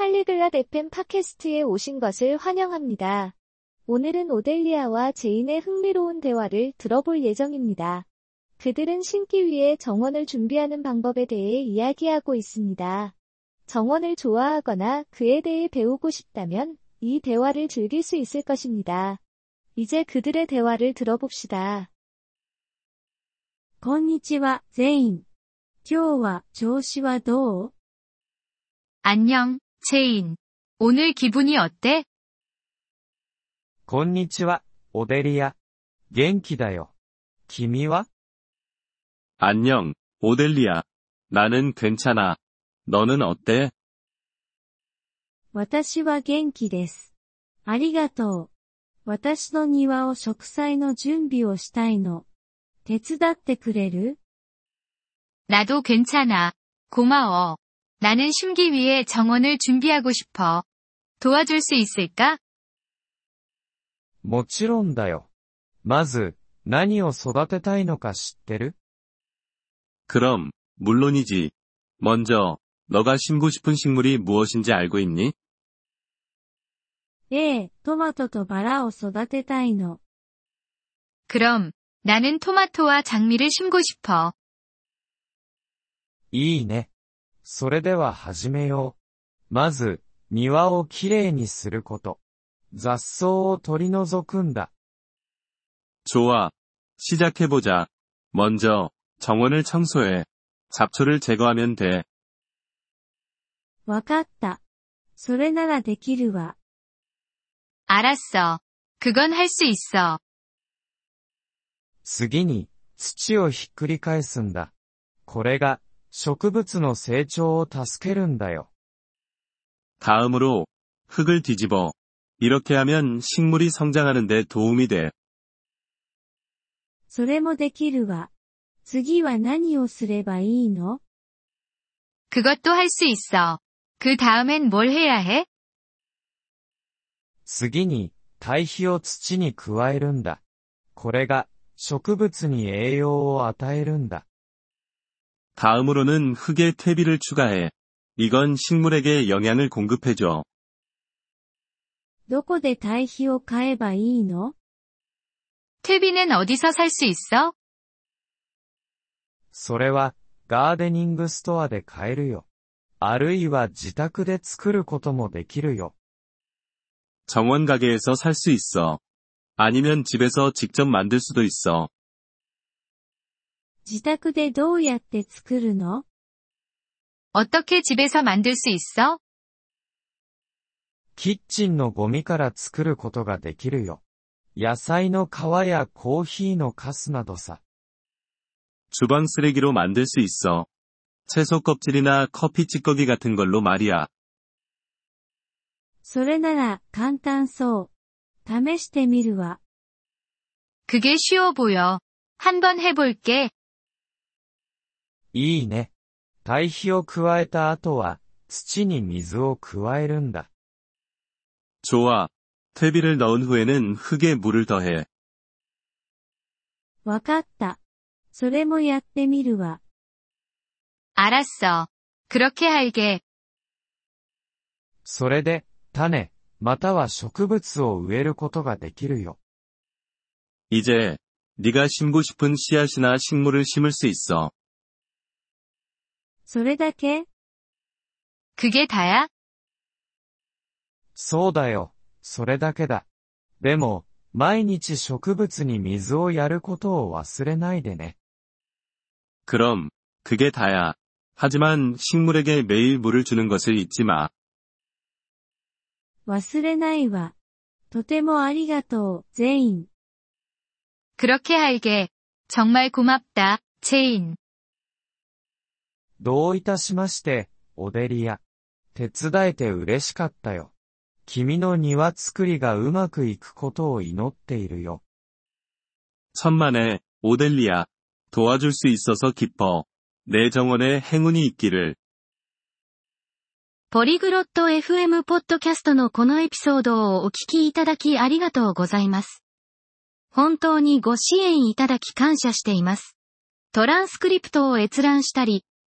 팔리글랏 FM 팟캐스트에 오신 것을 환영합니다. 오늘은 오델리아와 제인의 흥미로운 대화를 들어볼 예정입니다. 그들은 신기 위해 정원을 준비하는 방법에 대해 이야기하고 있습니다. 정원을 좋아하거나 그에 대해 배우고 싶다면 이 대화를 즐길 수 있을 것입니다. 이제 그들의 대화를 들어봅시다. こんにちは、ゼイン。今日は調子はどう 안녕, 체인. 오늘 기분이 어때? こんにちは、オデリア。元気だよ。君は 안녕, 오델리아. 나는 괜찮아. 너는 어때? 私は元気です。ありがとう。私の庭を植栽の準備をしたいの。手伝ってくれる 나도 괜찮아. 고마워. 나는 심기 위해 정원을 준비하고 싶어. 도와줄 수 있을까? もちろんだよ。まず、何を育てたいのか知ってる 그럼, 물론이지. 먼저, 너가 심고 싶은 식물이 무엇인지 알고 있니? ええ、トマトとバラを育てたいの。 그럼, 나는 토마토와 장미를 심고 싶어. いいね。 それでは始めよう。まず、庭をきれいにすること。雑草を取り除くんだ。 좋아. 시작해보자. 먼저, 정원을 청소해. 잡초를 제거하면 돼. わかった。それならできるわ。 알았어. 그건 할 수 있어. 次に、土をひっくり返すんだ。これが、 植物の成長を助けるんだよ。 다음으로, 흙을 뒤집어. 이렇게 하면 식물이 성장하는데 도움이 돼. それもできるわ。次は何をすればいいの 그것도 할 수 있어. 그 다음엔 뭘 해야 해? 次に、堆肥を土に加えるんだ。これが、植物に栄養を与えるんだ。 다음으로는 흙에 퇴비를 추가해. 이건 식물에게 영양을 공급해줘. どこで堆肥を買えばいいの 퇴비는 어디서 살 수 있어? それは、ガーデニングストアで買えるよ。あるいは自宅で作ることもできるよ。 정원 가게에서 살 수 있어. 아니면 집에서 직접 만들 수도 있어. 自宅でどうやって作るの 어떻게 집에서 만들 수 있어? キッチンのゴミから作ることができるよ。野菜の皮やコーヒーのカスなどさ。 주방 쓰레기로 만들 수 있어. 채소 껍질이나 커피 찌꺼기 같은 걸로 말이야. それなら簡単そう。試してみるわ。 그게 쉬워 보여. 한번 해볼게. いいね。堆肥を加えた後は、土に水を加えるんだ。 좋아. 퇴비를 넣은 후에는 흙에 물을 더해. わかった。それもやってみるわ。 알았어. 그렇게 할게. それで、種、または植物を植えることができるよ。 이제, 네가 심고 싶은 씨앗이나 식물을 심을 수 있어. それだけ 그게 다야? そうだよ。それだけだ。でも、毎日植物に水をやることを忘れないでね。 그럼, 그게 다야. 하지만 식물에게 매일 물을 주는 것을 잊지 마. 忘れないわ。とてもありがとう、ゼイン。 그렇게 할게. 정말 고맙다, 체인. どういたしまして、オデリア。手伝えて嬉しかったよ。君の庭作りがうまくいくことを祈っているよ。 천만에, 오델리아. 도와줄 수 있어서 기뻐. 내 정원에 행운이 있기를. ポリグロット FM ポッドキャストのこのエピソードをお聞きいただきありがとうございます。本当にご支援いただき感謝しています。トランスクリプトを閲覧したり、